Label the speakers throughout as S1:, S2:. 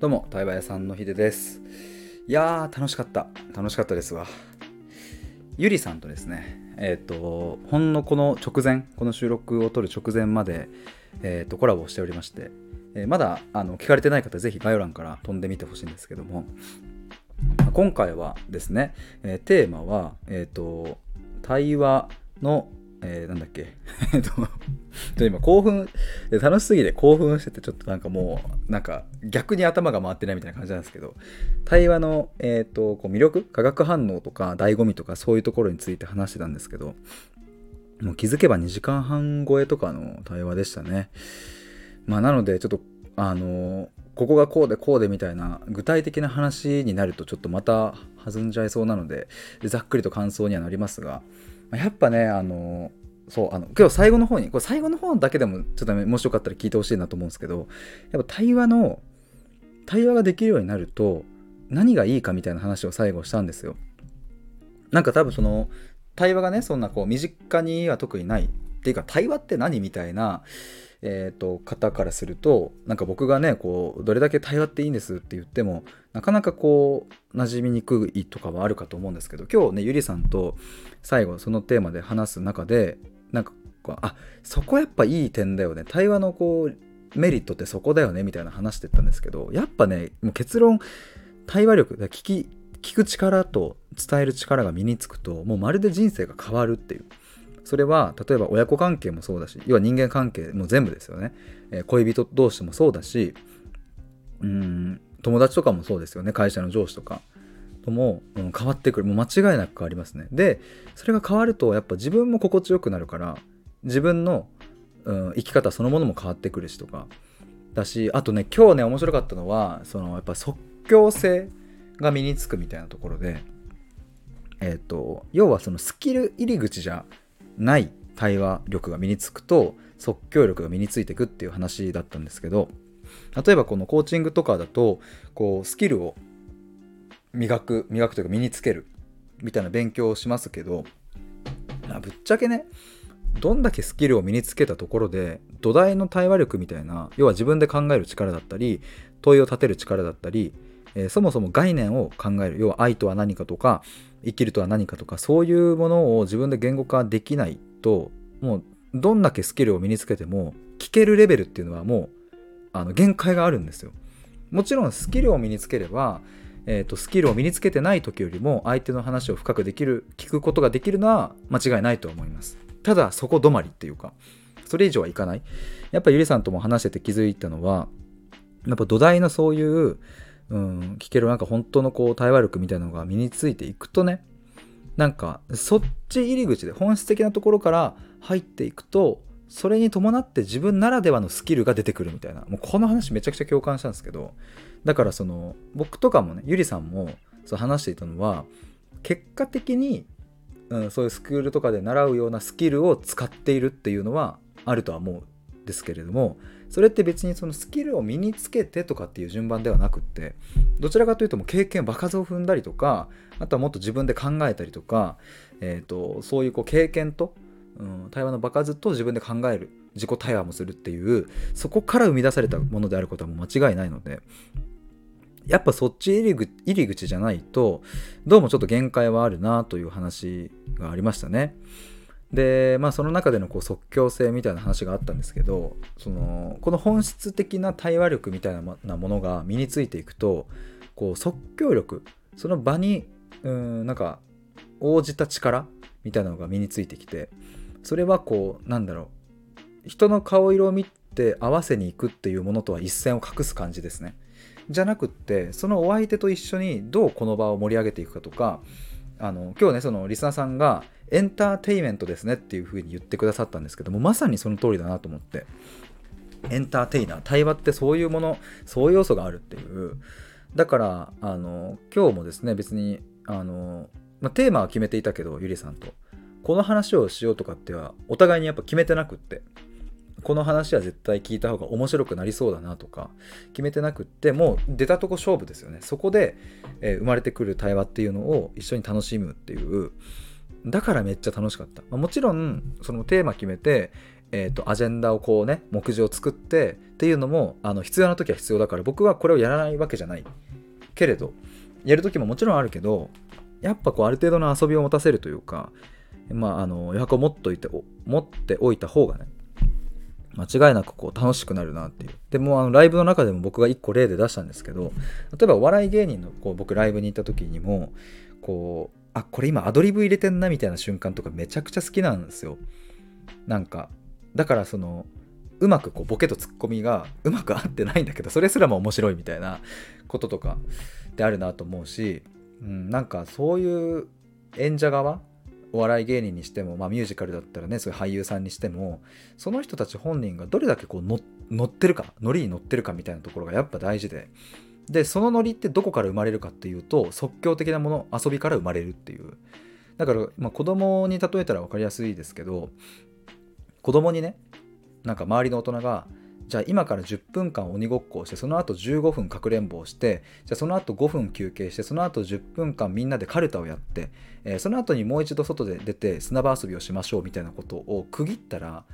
S1: どうも、対話屋さんのひでです。いやー、楽しかった。楽しかったですわ。ゆりさんとですね、えっ、ー、と、ほんのこの直前、この収録を撮る直前まで、えっ、ー、と、コラボをしておりまして、えー、まだあの聞かれてない方、ぜひ概要欄から飛んでみてほしいんですけども、今回はですね、えテーマは、えっ、と、対話のえー、なんだっけ？えっと、今興奮、楽しすぎて興奮してて、ちょっとなんかもう、なんか逆に頭が回ってないみたいな感じなんですけど、対話の、えっ、ー、と、こう魅力、化学反応とか醍醐味とかそういうところについて話してたんですけど、もう気づけば2時間半超えとかの対話でしたね。まあなので、ちょっと、あのここがこうでこうでみたいな具体的な話になるとちょっとまた弾んじゃいそうなのでざっくりと感想にはなりますがやっぱね、あの、そう、あの、今日最後の方に、これ最後の方だけでもちょっともしよかったら聞いてほしいなと思うんですけど、やっぱ対話の、対話ができるようになると、何がいいかみたいな話を最後したんですよ。なんか多分その、対話がね、そんなこう、身近には特にない。っていうか、対話って何みたいな、えーと、方からするとなんか僕がねこうどれだけ対話っていいんですって言ってもなかなかこう馴染みにくいとかはあるかと思うんですけど今日ねゆりさんと最後そのテーマで話す中でなんかこうあそこやっぱいい点だよね。対話のこうメリットってそこだよねみたいな話してたんですけどやっぱねもう結論対話力聞き聞く力と伝える力が身につくともうまるで人生が変わるっていう。それは例えば親子関係もそうだし要は人間関係も全部ですよね、えー、恋人同士もそうだしうん友達とかもそうですよね。会社の上司とか。とも、うん、変わってくる。もう間違いなく変わりますね。でそれが変わるとやっぱ自分も心地よくなるから自分の、うん、生き方そのものも変わってくるしとか。だしあとね今日ね面白かったのはそのやっぱ即興性が身につくみたいなところでえっ、ー、と要はそのスキル入り口じゃない対話力が身につくと即興力が身についていくっていう話だったんですけど例えばこのコーチングとかだとこうスキルを磨く磨くというか身につけるみたいな勉強をしますけどぶっちゃけねどんだけスキルを身につけたところで土台の対話力みたいな要は自分で考える力だったり問いを立てる力だったり、えー、そもそも概念を考える要は愛とは何かとか生きるとは何かとかそういうものを自分で言語化できないともうどんだけスキルを身につけても聞けるレベルっていうのはもうあの限界があるんですよ。もちろんスキルを身につければ、えーと、スキルを身につけてない時よりも相手の話を深くできる聞くことができるのは間違いないと思います。ただそこ止まりっていうかそれ以上はいかない。やっぱゆりさんとも話してて気づいたのはやっぱ土台のそういううん、聞けるなんか本当のこう対話力みたいなのが身についていくとねなんかそっち入り口で本質的なところから入っていくとそれに伴って自分ならではのスキルが出てくるみたいな。もうこの話めちゃくちゃ共感したんですけどだからその僕とかもねゆりさんもそう話していたのは結果的に、うん、そういうスクールとかで習うようなスキルを使っているっていうのはあるとは思うんですけれどもそれって別にそのスキルを身につけてとかっていう順番ではなくってどちらかというともう経験場数を踏んだりとかあとはもっと自分で考えたりとか、えーと、そういうこう経験と、うん、対話の場数と自分で考える自己対話もするっていうそこから生み出されたものであることはもう間違いないのでやっぱそっち入り口じゃないとどうもちょっと限界はあるなという話がありましたね。でまあその中でのこう即興性みたいな話があったんですけどそのこの本質的な対話力みたいなものが身についていくとこう即興力その場にうんなんか応じた力みたいなのが身についてきてそれはこうなんだろう人の顔色を見て合わせに行くっていうものとは一線を画す感じですね。じゃなくってそのお相手と一緒にどうこの場を盛り上げていくかとかあの今日ねそのリスナーさんがエンターテイメントですねっていう風に言ってくださったんですけどもまさにその通りだなと思って。エンターテイナー。対話ってそういうものそういう要素があるっていう。だからあの今日もですね別にあの、ま、テーマは決めていたけどゆりさんと。この話をしようとかってはお互いにやっぱ決めてなくって。この話は絶対聞いた方が面白くなりそうだなとか決めてなくってもう出たとこ勝負ですよね。そこで、えー、生まれてくる対話っていうのを一緒に楽しむっていうだからめっちゃ楽しかった、まあ、もちろんそのテーマ決めてえーと、アジェンダをこうね目次を作ってっていうのもあの必要な時は必要だから僕はこれをやらないわけじゃない。けれどやる時ももちろんあるけどやっぱこうある程度の遊びを持たせるというかまああの余白を持っといて持っておいた方がね間違いなくこう楽しくなるなっていう。でもあのライブの中でも僕が1個例で出したんですけど例えばお笑い芸人のこう僕ライブに行った時にもこうあこれ今アドリブ入れてんなみたいな瞬間とかめちゃくちゃ好きなんですよ。なんかだからそのうまくこうボケとツッコミがうまく合ってないんだけどそれすらも面白いみたいなこととかってあるなと思うし、うん、なんかそういう演者側お笑い芸人にしても、まあ、ミュージカルだったらねそういう俳優さんにしてもその人たち本人がどれだけこう乗ってるかノリに乗ってるかみたいなところがやっぱ大事ででそのノリってどこから生まれるかっていうと即興的なもの遊びから生まれるっていうだから、まあ、子供に例えたら分かりやすいですけど子供にねなんか周りの大人がじゃあ今から10分間鬼ごっこをしてその後15分かくれんぼをしてじゃあその後5分休憩してその後10分間みんなでカルタをやって、えー、その後にもう一度外で出て砂場遊びをしましょうみたいなことを区切ったら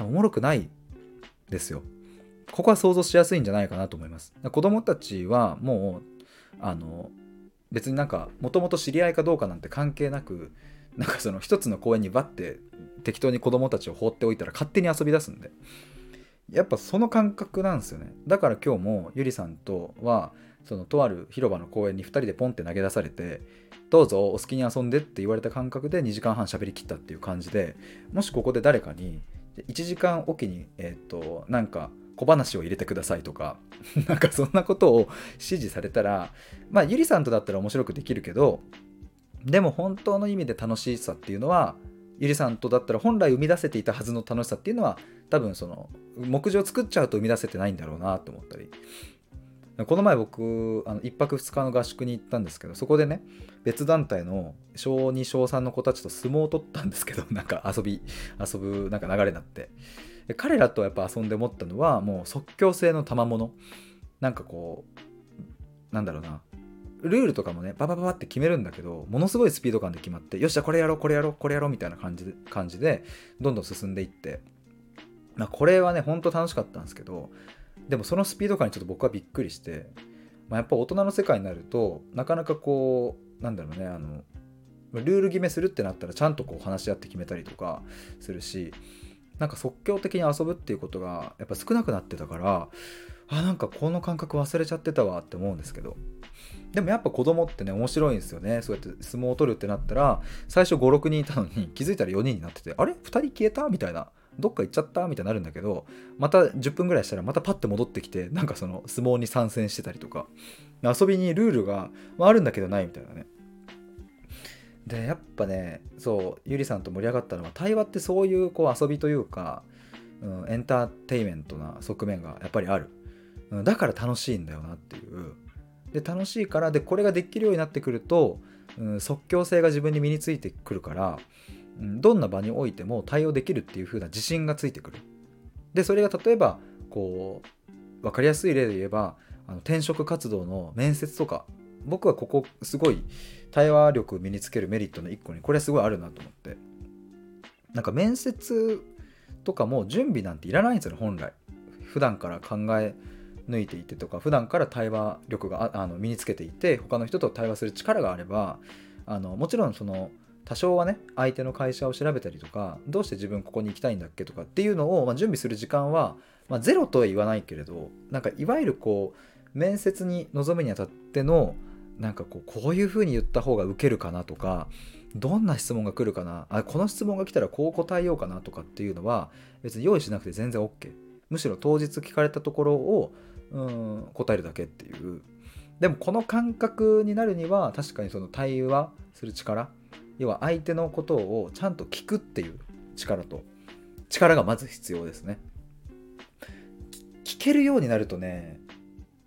S1: おもろくないですよ。ここは想像しやすいんじゃないかなと思います。子供たちはもうあの別になんかもともと知り合いかどうかなんて関係なくなんかその一つの公園にバッて適当に子供たちを放っておいたら勝手に遊び出すんでやっぱその感覚なんですよねだから今日もゆりさんとはそのとある広場の公園に2人でポンって投げ出されてどうぞお好きに遊んでって言われた感覚で2時間半喋りきったっていう感じでもしここで誰かに1時間おきにえっ、となんか小話を入れてくださいとか なんかそんなことを指示されたらまあゆりさんとだったら面白くできるけどでも本当の意味で楽しさっていうのはゆりさんとだったら本来生み出せていたはずの楽しさっていうのは多分その目次を作っちゃうと生み出せてないんだろうなと思ったり。この前僕あの1泊2日の合宿に行ったんですけどそこでね別団体の小2小3の子たちと相撲を取ったんですけどなんか遊び遊ぶなんか流れになって。彼らとやっぱ遊んで思ったのはもう即興性の賜物。なんかこうなんだろうな。ルールとかもねババババって決めるんだけどものすごいスピード感で決まってよっしゃこれやろうこれやろうこれやろうみたいな感じで感じでどんどん進んでいって、まあ、これはねほんと楽しかったんですけどでもそのスピード感にちょっと僕はびっくりして、まあ、やっぱ大人の世界になるとなかなかこうなんだろうねあのルール決めするってなったらちゃんとこう話し合って決めたりとかするしなんか即興的に遊ぶっていうことがやっぱ少なくなってたからあなんかこの感覚忘れちゃってたわって思うんですけど。でもやっぱ子供ってね面白いんですよね。そうやって相撲を取るってなったら最初56人いたのに気づいたら4人になっててあれ？2人消えた？みたいな。どっか行っちゃった？みたいになるんだけどまた10分ぐらいしたらまたパッて戻ってきてなんかその相撲に参戦してたりとか。遊びにルールが、ま、あるんだけどないみたいなね。でやっぱねそうゆりさんと盛り上がったのは対話ってそういうこう遊びというか、うん、エンターテイメントな側面がやっぱりある、うん、だから楽しいんだよなっていう。で楽しいからでこれができるようになってくると、うん、即興性が自分に身についてくるから、うん、どんな場においても対応できるっていう風な自信がついてくる。でそれが例えばこう分かりやすい例で言えばあの転職活動の面接とか僕はここすごい対話力を身につけるメリットの一個にこれすごいあるなと思って。なんか面接とかも準備なんていらないんですよ本来。普段から考え抜いていてとか普段から対話力があの身につけていて他の人と対話する力があればあのもちろんその多少はね相手の会社を調べたりとかどうして自分ここに行きたいんだっけとかっていうのを、まあ、準備する時間は、まあ、ゼロとは言わないけれどなんかいわゆるこう面接に臨むにあたってのなんかこうこういうふうに言った方がウケるかなとかどんな質問が来るかなあこの質問が来たらこう答えようかなとかっていうのは別に用意しなくて全然 OK むしろ当日聞かれたところをうん答えるだけっていう。でもこの感覚になるには確かにその対話する力要は相手のことをちゃんと聞くっていう力と力がまず必要ですね。聞けるようになるとね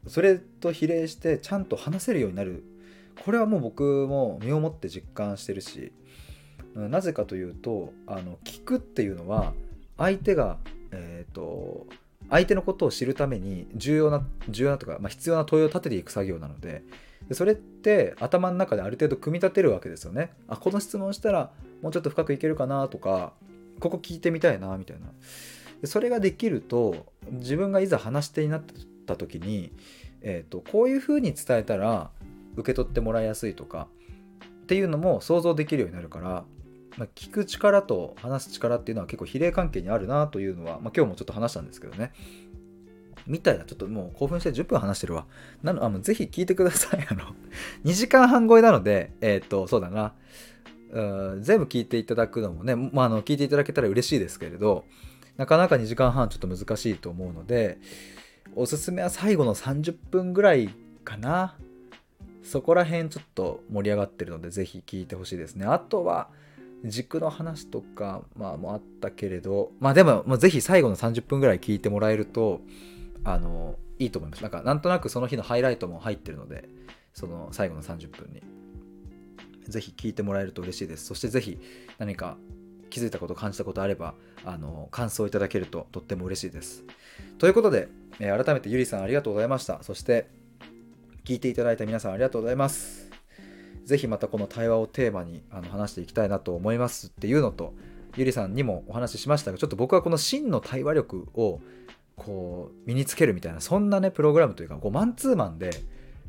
S1: それと比例してちゃんと話せるようになる。これはもう僕も身をもって実感してるし。なぜかというとあの聞くっていうのは相手がえっ、ー、と相手のことを知るために重要な重要なとか、まあ、必要な問いを立てていく作業なので。でそれって頭の中である程度組み立てるわけですよね。あこの質問したらもうちょっと深くいけるかなとかここ聞いてみたいなみたいな。でそれができると自分がいざ話し手になったた時に、えーと、こういうふうに伝えたら受け取ってもらいやすいとかっていうのも想像できるようになるから、まあ、聞く力と話す力っていうのは結構比例関係にあるなというのは、まあ、今日もちょっと話したんですけどねみたいな、ちょっともう興奮して10分話してるわ。なの、あのぜひ聞いてください。あの、2時間半超えなので、えっ、ー、と、そうだな。全部聞いていただくのもね、まあ、あの聞いていただけたら嬉しいですけれどなかなか2時間半ちょっと難しいと思うのでおすすめは最後の30分ぐらいかな。そこら辺ちょっと盛り上がってるのでぜひ聞いてほしいですね。あとは軸の話とか、まあ、もあったけれどまあでも、まあ、ぜひ最後の30分ぐらい聞いてもらえるとあのいいと思います。なんかなんとなくその日のハイライトも入ってるのでその最後の30分に。ぜひ聞いてもらえると嬉しいです。そしてぜひ何か気づいたこと、感じたことあれば、あの、感想いただけるととっても嬉しいです。ということで、えー、改めてゆりさんありがとうございました。そして、聞いていただいた皆さんありがとうございます。ぜひまたこの対話をテーマにあの話していきたいなと思いますっていうのと、ゆりさんにもお話ししましたが、ちょっと僕はこの真の対話力をこう身につけるみたいな、そんなね、プログラムというか、こうマンツーマンで、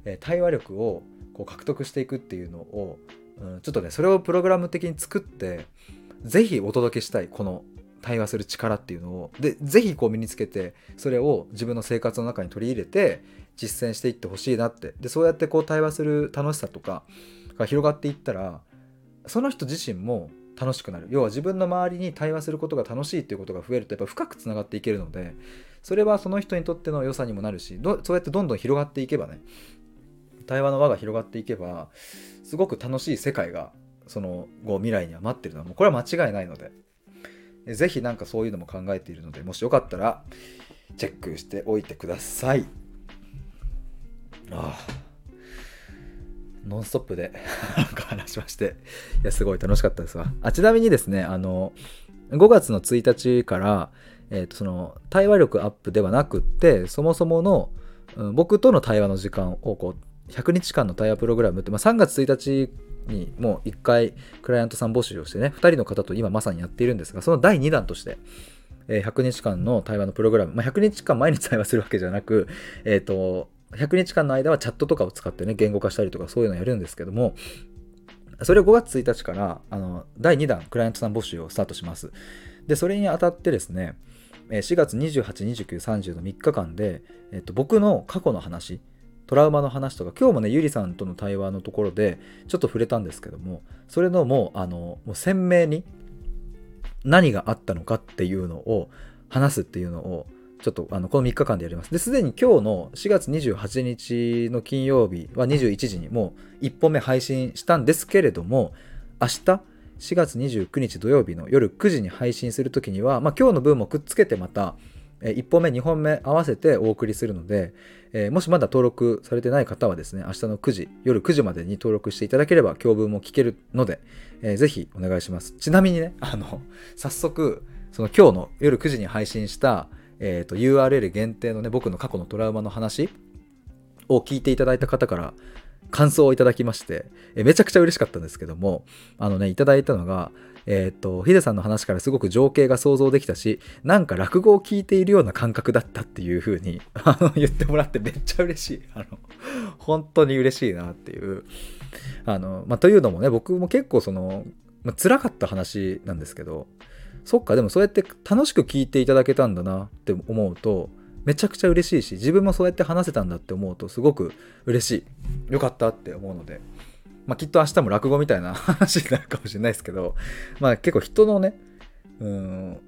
S1: え対話力をこう獲得していくっていうのをうん、ちょっとねそれをプログラム的に作って是非お届けしたいこの対話する力っていうのを。で是非こう身につけてそれを自分の生活の中に取り入れて実践していってほしいなって。でそうやってこう対話する楽しさとかが広がっていったらその人自身も楽しくなる。要は自分の周りに対話することが楽しいっていうことが増えるとやっぱ深くつながっていけるのでそれはその人にとっての良さにもなるしそうやってどんどん広がっていけばね対話の輪が広がっていけばすごく楽しい世界がその後未来には待ってるのはもうこれは間違いないので。是非何かそういうのも考えているのでもしよかったらチェックしておいてください。ああ。ノンストップで 話しまして。いやすごい楽しかったですわ。あちなみにですねあの5月の1日から、えー、とその対話力アップではなくってそもそもの、うん、僕との対話の時間をこう100日間の対話プログラムって、まあ、3月1日にもう1回クライアントさん募集をしてね、2人の方と今まさにやっているんですが、その第2弾として、え100日間の対話のプログラム、まあ、100日間毎日対話するわけじゃなく、えっ、ー、と、100日間の間はチャットとかを使ってね、言語化したりとかそういうのをやるんですけども、それを5月1日からあの第2弾クライアントさん募集をスタートします。で、それにあたってですね、4月28、29、30の3日間で、えっと、僕の過去の話、トラウマの話とか今日もねゆりさんとの対話のところでちょっと触れたんですけどもそれのもうあのもう鮮明に何があったのかっていうのを話すっていうのをちょっとあのこの3日間でやります。で、すでに今日の4月28日の金曜日は21時にもう1本目配信したんですけれども、明日4月29日土曜日の夜9時に配信するときには、まあ、今日の分もくっつけてまた1本目2本目合わせてお送りするので、えー、もしまだ登録されてない方はですね明日の9時夜9時までに登録していただければ教文も聞けるので、えー、ぜひお願いします。ちなみにねあの早速その今日の夜9時に配信した、えーと、URL 限定のね僕の過去のトラウマの話を聞いていただいた方から感想をいただきまして、えめちゃくちゃ嬉しかったんですけども、あのね、いただいたのが、えっ、と、ヒデさんの話からすごく情景が想像できたし、なんか落語を聞いているような感覚だったっていう風に あの言ってもらってめっちゃ嬉しい。あの、本当に嬉しいなっていう。あの、まあ、というのもね、僕も結構その、まあ、辛かった話なんですけど、そっか、でもそうやって楽しく聞いていただけたんだなって思うと、めちゃくちゃ嬉しいし自分もそうやって話せたんだって思うとすごく嬉しいよかったって思うので、まあ、きっと明日も落語みたいな 話になるかもしれないですけど、まあ、結構人のねうん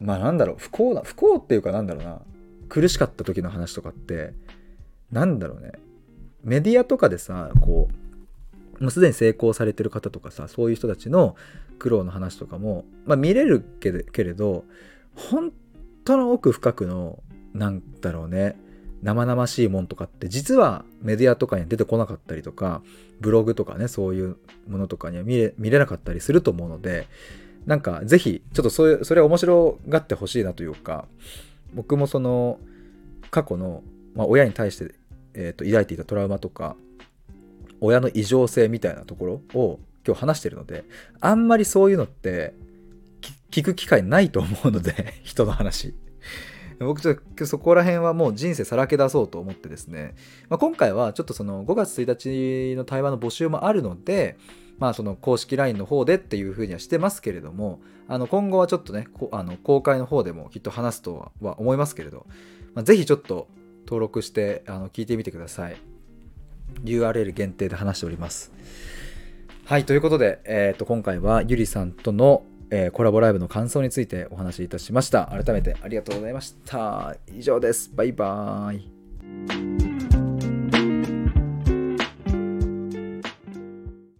S1: まあなんだろう不幸な不幸っていうかなんだろうな苦しかった時の話とかってなんだろうねメディアとかでさこうもうすでに成功されてる方とかさそういう人たちの苦労の話とかも、まあ、見れるけれど本当の奥深くのなんだろうね生々しいもんとかって実はメディアとかに出てこなかったりとかブログとかねそういうものとかには見れ見れなかったりすると思うのでなんか是非ちょっとそういうそれ面白がってほしいなというか僕もその過去の、まあ、親に対して、えーと、抱いていたトラウマとか親の異常性みたいなところを今日話してるのであんまりそういうのって聞く機会ないと思うので人の話。僕ちょっとそこら辺はもう人生さらけ出そうと思ってですね、まあ、今回はちょっとその5月1日の対話の募集もあるので、まあその公式 LINE の方でっていうふうにはしてますけれども、あの今後はちょっとね、あの公開の方でもきっと話すとは思いますけれど、まあ、ぜひちょっと登録してあの聞いてみてください。URL 限定で話しております。はい、ということで、えー、と今回はゆりさんとのえー、コラボライブの感想についてお話しいたしました。改めてありがとうございました。以上です。バイバーイ。